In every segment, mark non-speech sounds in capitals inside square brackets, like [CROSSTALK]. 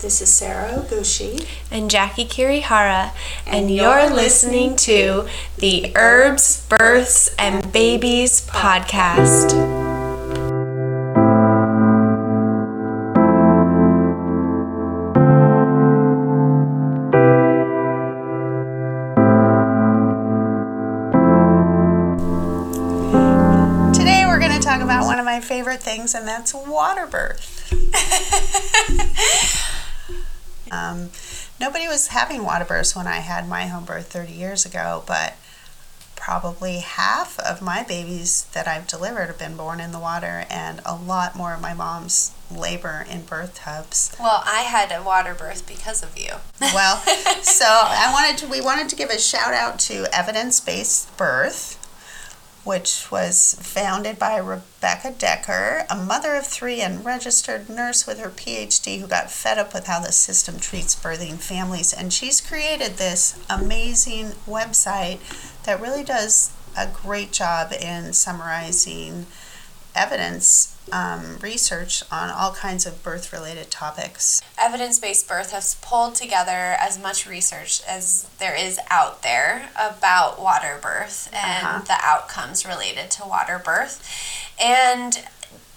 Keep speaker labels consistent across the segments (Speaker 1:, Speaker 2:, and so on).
Speaker 1: This is Sara Ohgushi.
Speaker 2: And Jackie Kirihara, and,
Speaker 1: And
Speaker 2: you're,
Speaker 1: you're
Speaker 2: listening to the Herbs, Births, and Babies podcast.
Speaker 1: Today we're going to talk about one of my favorite things, and that's water birth. [LAUGHS] um, nobody was having water births when I had my home birth 30 years ago, but probably half of my babies that I've delivered have been born in the water, and a lot more of my mom's labor in birth tubs.
Speaker 2: Well, I had a water birth because of you.
Speaker 1: Well, [LAUGHS] so I wanted to, we wanted to give a shout out to Evidence Based Birth, which was founded by Rebecca Dekker, a mother of three and registered nurse with her PhD who got fed up with how the system treats birthing families. And she's created this amazing website that really does a great job in summarizing evidence um, research on all kinds of birth related topics.
Speaker 2: Evidence based birth has pulled together as much research as there is out there about water birth and
Speaker 1: Uh-huh.
Speaker 2: the outcomes related to water birth. And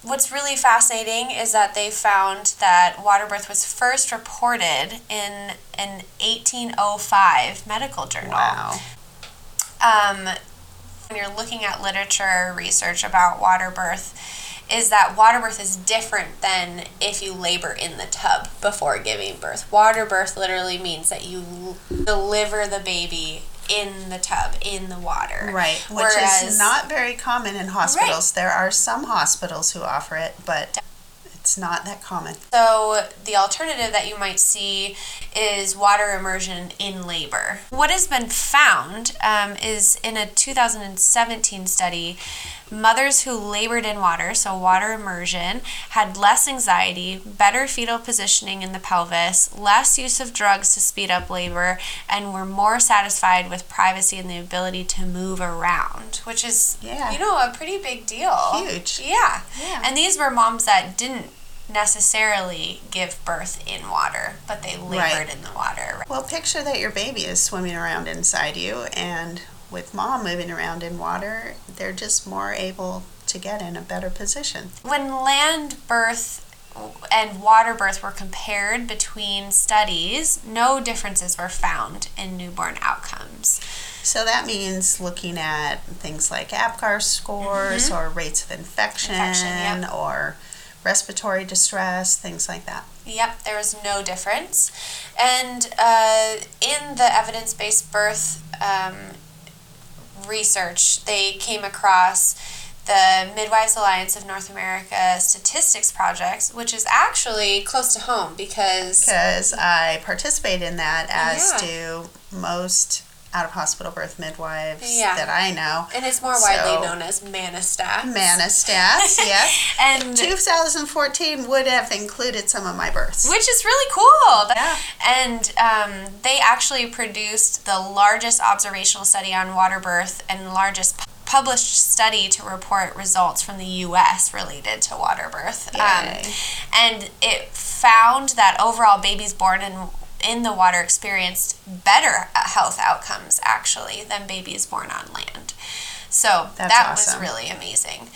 Speaker 2: what's really fascinating is that they found that water birth was first reported in an 1805 medical journal.
Speaker 1: Wow.
Speaker 2: um, when you're looking at literature research about water birth is that water birth is different than if you labor in the tub before giving birth. Water birth literally means that you deliver the baby in the tub in the water.
Speaker 1: Right, which is not very common in hospitals. There are some hospitals who offer it, but it's not that common.
Speaker 2: So, the alternative that you might see is water immersion in labor. What has been found um, is in a 2017 study, mothers who labored in water, so water immersion, had less anxiety, better fetal positioning in the pelvis, less use of drugs to speed up labor, and were more satisfied with privacy and the ability to move around, which is,
Speaker 1: Yeah.
Speaker 2: you know, a pretty big deal.
Speaker 1: Huge.
Speaker 2: Yeah.
Speaker 1: Yeah.
Speaker 2: And these were moms that didn't necessarily give birth in water, but they labored
Speaker 1: Right.
Speaker 2: in the water.
Speaker 1: Well, picture that your baby is swimming around inside you, and with mom moving around in water, they're just more able to get in a better position.
Speaker 2: When land birth and water birth were compared between studies, no differences were found in newborn outcomes.
Speaker 1: So that means looking at things like APGAR scores or rates of infection,
Speaker 2: Infection, yep.
Speaker 1: or respiratory distress, things like that.
Speaker 2: Yep, there was no difference. And uh, in the evidence based birth um, research, they came across the Midwives Alliance of North America Statistics Project, which is actually close to home because.
Speaker 1: Because I participate in that, as
Speaker 2: Yeah.
Speaker 1: do most out of hospital birth midwives
Speaker 2: Yeah.
Speaker 1: that I know.
Speaker 2: And it's more widely
Speaker 1: So-
Speaker 2: known as MANA Stat.
Speaker 1: Manistats, [LAUGHS] yes.
Speaker 2: And
Speaker 1: 2014 would have included some of my births.
Speaker 2: which is really cool.
Speaker 1: Yeah.
Speaker 2: And um, they actually produced the largest observational study on water birth and largest published study to report results from the U.S. related to water birth. Um, and it found that overall babies born in in the water experienced better health outcomes actually than babies born on land. So
Speaker 1: That's
Speaker 2: that
Speaker 1: awesome.
Speaker 2: was really amazing.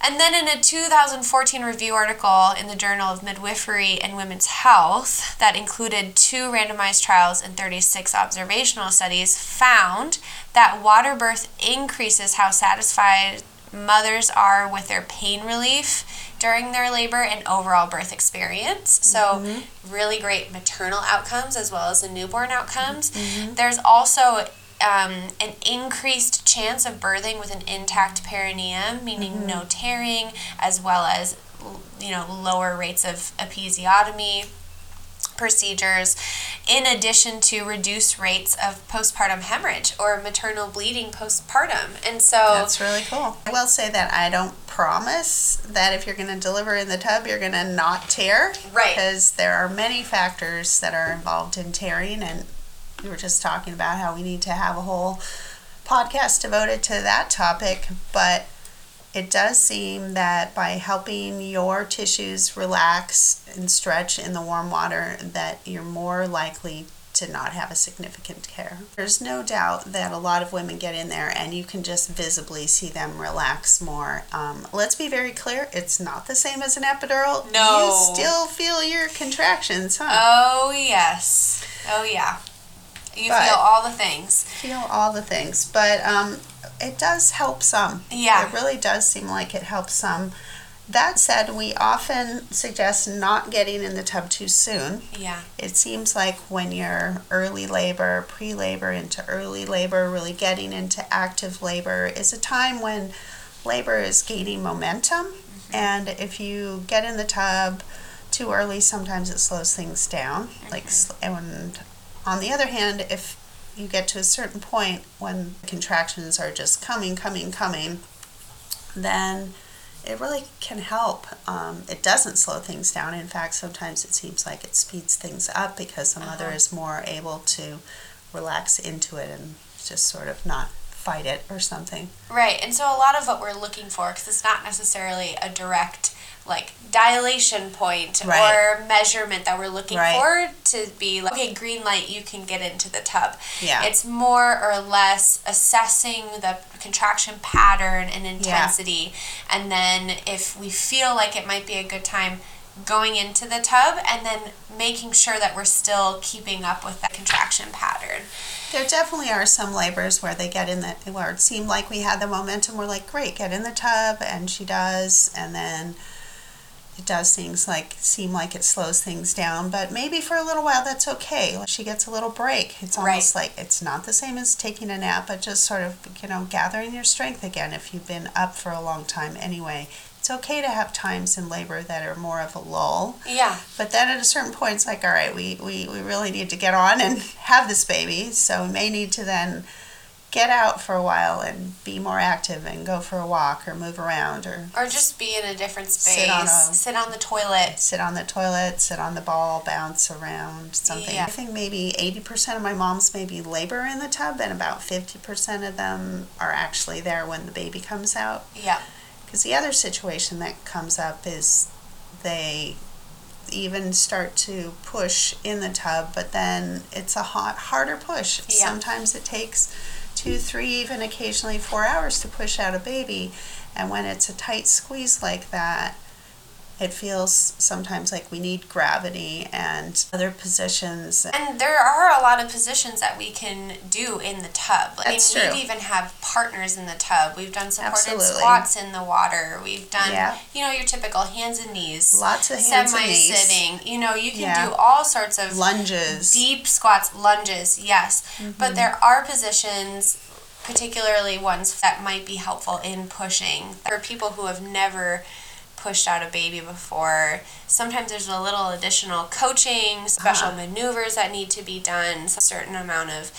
Speaker 2: And then in a 2014 review article in the Journal of Midwifery and Women's Health that included two randomized trials and 36 observational studies, found that water birth increases how satisfied mothers are with their pain relief during their labor and overall birth experience. So, mm-hmm. really great maternal outcomes as well as the newborn outcomes. Mm-hmm. There's also um, an increased chance of birthing with an intact perineum, meaning mm-hmm. no tearing, as well as you know lower rates of episiotomy procedures, in addition to reduced rates of postpartum hemorrhage or maternal bleeding postpartum. And so
Speaker 1: That's really cool. I will say that I don't promise that if you're going to deliver in the tub, you're going to not tear.
Speaker 2: Right.
Speaker 1: Because there are many factors that are involved in tearing, and we were just talking about how we need to have a whole podcast devoted to that topic. But it does seem that by helping your tissues relax and stretch in the warm water that you're more likely to not have a significant tear. There's no doubt that a lot of women get in there and you can just visibly see them relax more. Um, let's be very clear, it's not the same as an epidural.
Speaker 2: No.
Speaker 1: You still feel your contractions, huh?
Speaker 2: Oh, yes. Oh, yeah. You
Speaker 1: But-
Speaker 2: feel all the things.
Speaker 1: feel all the things, but um, it does help some.
Speaker 2: Yeah.
Speaker 1: It really does seem like it helps some. That said, we often suggest not getting in the tub too soon.
Speaker 2: Yeah.
Speaker 1: It seems like when you're early labor, pre labor, into early labor, really getting into active labor is a time when labor is gaining momentum. Mm-hmm. And if you get in the tub too early, sometimes it slows things down. Like, and on the other hand, if you get to a certain point when contractions are just coming, coming, coming, then it really can help. Um, it doesn't slow things down. In fact, sometimes it seems like it speeds things up because the mother
Speaker 2: Uh-huh.
Speaker 1: is more able to relax into it and just sort of not fight it or something.
Speaker 2: Right. And so a lot of what we're looking for, because it's not necessarily a direct like dilation point
Speaker 1: Right.
Speaker 2: or measurement that we're looking
Speaker 1: Right.
Speaker 2: for to be like okay green light you can get into the tub
Speaker 1: Yeah.
Speaker 2: it's more or less assessing the contraction pattern and intensity and then if we feel like it might be a good time going into the tub and then making sure that we're still keeping up with that contraction pattern
Speaker 1: There definitely are some labors where they get in the where it seemed like we had the momentum. We're like, great, get in the tub, and she does, and then it does things like seem like it slows things down. But maybe for a little while that's okay. She gets a little break. It's almost like it's not the same as taking a nap, but just sort of you know gathering your strength again if you've been up for a long time anyway. It's okay to have times in labor that are more of a lull.
Speaker 2: yeah
Speaker 1: But then at a certain point, it's like, all right, we, we, we really need to get on and [LAUGHS] have this baby. So we may need to then get out for a while and be more active and go for a walk or move around or
Speaker 2: or just be in a different space
Speaker 1: Sit on a-
Speaker 2: sit on the toilet
Speaker 1: sit on the toilet, sit on the ball, bounce around, something.
Speaker 2: Yeah.
Speaker 1: I think maybe 80% of my moms maybe labor in the tub and about 50% of them are actually there when the baby comes out.
Speaker 2: yeah
Speaker 1: Because the other situation that comes up is they even start to push in the tub, but then it's a hot, harder push.
Speaker 2: Yeah.
Speaker 1: Sometimes it takes two, three, even occasionally four hours to push out a baby. And when it's a tight squeeze like that, it feels sometimes like we need gravity and other positions.
Speaker 2: And there are a lot of positions that we can do in the tub. I
Speaker 1: That's
Speaker 2: mean,
Speaker 1: true.
Speaker 2: we've even have partners in the tub. We've done supported
Speaker 1: Absolutely.
Speaker 2: squats in the water. We've done,
Speaker 1: Yeah.
Speaker 2: you know, your typical hands and knees,
Speaker 1: Lots of hands and knees.
Speaker 2: semi-sitting. You know, you can
Speaker 1: Yeah.
Speaker 2: do all sorts of
Speaker 1: Lunges.
Speaker 2: deep squats, lunges. Yes,
Speaker 1: Mm-hmm.
Speaker 2: but there are positions, particularly ones that might be helpful in pushing for people who have never pushed out a baby before. Sometimes there's a little additional coaching, special
Speaker 1: Uh-huh.
Speaker 2: maneuvers that need to be done, a certain amount of,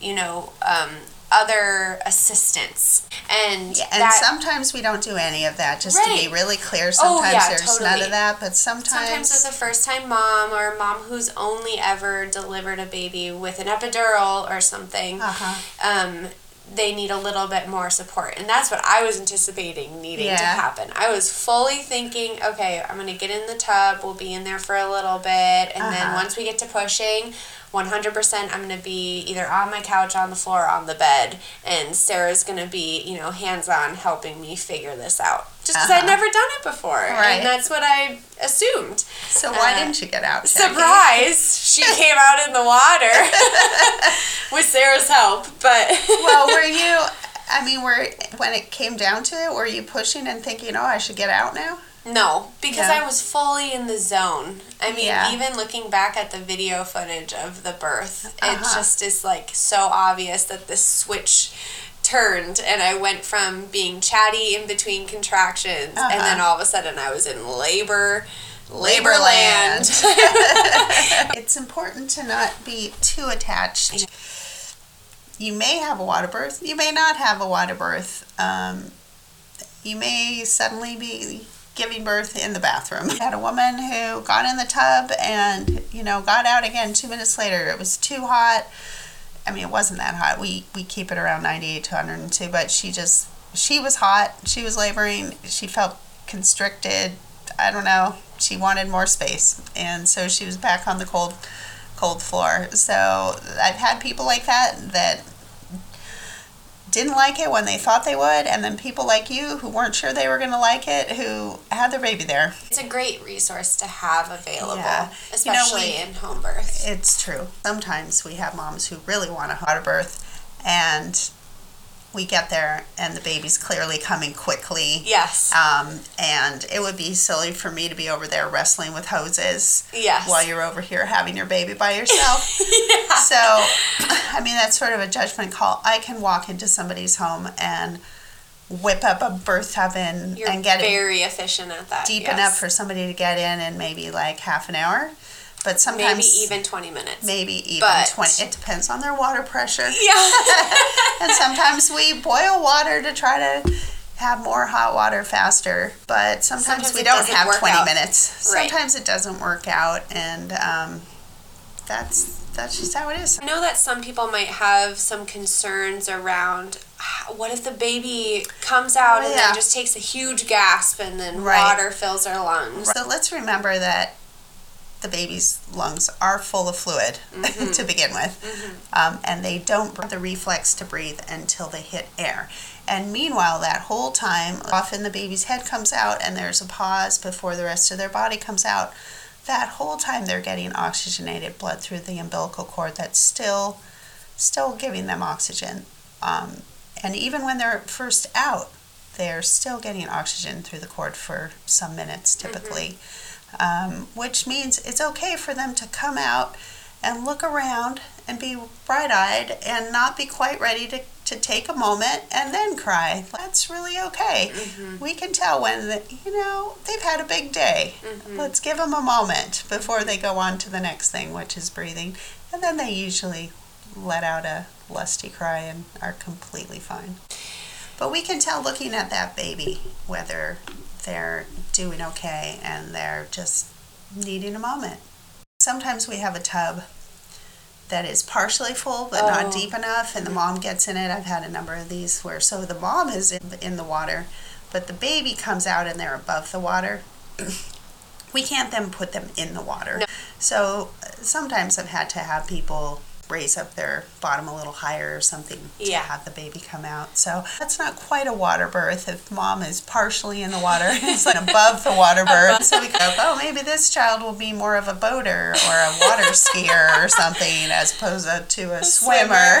Speaker 2: you know, um, other assistance. And,
Speaker 1: Yeah, and
Speaker 2: that
Speaker 1: sometimes we don't do any of that, just to be really clear.
Speaker 2: Oh,
Speaker 1: Sometimes
Speaker 2: yeah,
Speaker 1: there's none of that, but
Speaker 2: sometimes. sometimes as a first time mom or a mom who's only ever delivered a baby with an epidural or something,
Speaker 1: Uh-huh.
Speaker 2: um, they need a little bit more support. And that's what I was anticipating needing to happen. I was fully thinking, okay, I'm going to get in the tub, we'll be in there for a little bit, and then
Speaker 1: Uh-huh.
Speaker 2: once we get to pushing, 100% I'm going to be either on my couch, on the floor, or on the bed, and Sara's going to be, you know, hands on helping me figure this out. Just because I'd
Speaker 1: Uh-huh.
Speaker 2: never done it before.
Speaker 1: Right.
Speaker 2: And that's what I assumed.
Speaker 1: So why
Speaker 2: Uh,
Speaker 1: didn't you get out? Jackie?
Speaker 2: Surprise! she came out in the water [LAUGHS] help, but [LAUGHS]
Speaker 1: well, were you? I mean, were when it came down to it, were you pushing and thinking, "Oh, I should get out now"?
Speaker 2: no, because
Speaker 1: Yeah.
Speaker 2: I was fully in the zone. I mean,
Speaker 1: Yeah.
Speaker 2: even looking back at the video footage of the birth, it
Speaker 1: Uh-huh.
Speaker 2: just is like so obvious that this switch turned and I went from being chatty in between contractions and then
Speaker 1: Uh-huh.
Speaker 2: all of a sudden I was in labor
Speaker 1: Labor
Speaker 2: labor land. [LAUGHS] [LAUGHS]
Speaker 1: it's important to not be too attached. You may have a water birth. You may not have a water birth. Um, you may suddenly be giving birth in the bathroom. I [LAUGHS] had a woman who got in the tub and you know got out again two minutes later. It was too hot. I mean, it wasn't that hot. We we keep it around 98 to 102, but she just she was hot. She was laboring. She felt constricted. I don't know. She wanted more space, and so she was back on the cold, cold floor. So I've had people like that that didn't like it when they thought they would, and then people like you who weren't sure they were going to like it who had their baby there.
Speaker 2: It's a great resource to have available,
Speaker 1: Yeah. You know,
Speaker 2: especially
Speaker 1: we-
Speaker 2: in home birth.
Speaker 1: It's true. Sometimes we have moms who really want a water birth, and we get there, and the baby's clearly coming quickly.
Speaker 2: Yes.
Speaker 1: Um, and it would be silly for me to be over there wrestling with hoses
Speaker 2: Yes.
Speaker 1: while you're over here having your baby by yourself. [LAUGHS]
Speaker 2: yeah.
Speaker 1: so, [LAUGHS] I mean, that's sort of a judgment call. I can walk into somebody's home and whip up a birth oven
Speaker 2: You're
Speaker 1: and get it
Speaker 2: very efficient at that.
Speaker 1: deep
Speaker 2: yes.
Speaker 1: enough for somebody to get in in maybe like half an hour. But sometimes maybe
Speaker 2: even 20 minutes.
Speaker 1: maybe even
Speaker 2: But-
Speaker 1: 20 it depends on their water pressure
Speaker 2: Yeah. [LAUGHS]
Speaker 1: and sometimes we boil water to try to have more hot water faster but sometimes,
Speaker 2: Sometimes
Speaker 1: we don't have 20
Speaker 2: out.
Speaker 1: minutes
Speaker 2: Right.
Speaker 1: sometimes it doesn't work out and um, that's that's just how it is
Speaker 2: I know that some people might have some concerns around what if the baby comes out
Speaker 1: Oh,
Speaker 2: and
Speaker 1: yeah.
Speaker 2: then just takes a huge gasp and then
Speaker 1: Right.
Speaker 2: water fills her lungs.
Speaker 1: so let's remember that the baby's lungs are full of fluid [LAUGHS]
Speaker 2: Mm-hmm.
Speaker 1: to begin with um, and they don't have the reflex to breathe until they hit air. And meanwhile that whole time often the baby's head comes out and there's a pause before the rest of their body comes out. That whole time they're getting oxygenated blood through the umbilical cord that's still still giving them oxygen um, and even when they're first out they're still getting oxygen through the cord for some minutes typically um, which means it's okay for them to come out and look around and be bright eyed and not be quite ready to, to take a moment and then cry. That's really okay. We can tell when, the, you know, they've had a big day. Let's give them a moment before they go on to the next thing, which is breathing. And then they usually let out a lusty cry and are completely fine. But we can tell looking at that baby whether they're doing okay and they're just needing a moment. Sometimes we have a tub that is partially full but
Speaker 2: Oh.
Speaker 1: not deep enough, and the mom gets in it. I've had a number of these where so the mom is in, in the water, but the baby comes out and they're above the water. we can't then put them in the water.
Speaker 2: No.
Speaker 1: So uh, sometimes I've had to have people raise up their bottom a little higher or something to have the baby come out. So that's not quite a water birth if mom is partially in the water. [LAUGHS] it's like above the water birth. So we go, oh, maybe this child will be more of a boater or a water skier or something as opposed to a, swimmer.
Speaker 2: swimmer.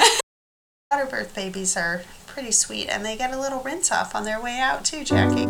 Speaker 1: Water birth babies are pretty sweet and they get a little rinse off on their way out too, Jackie.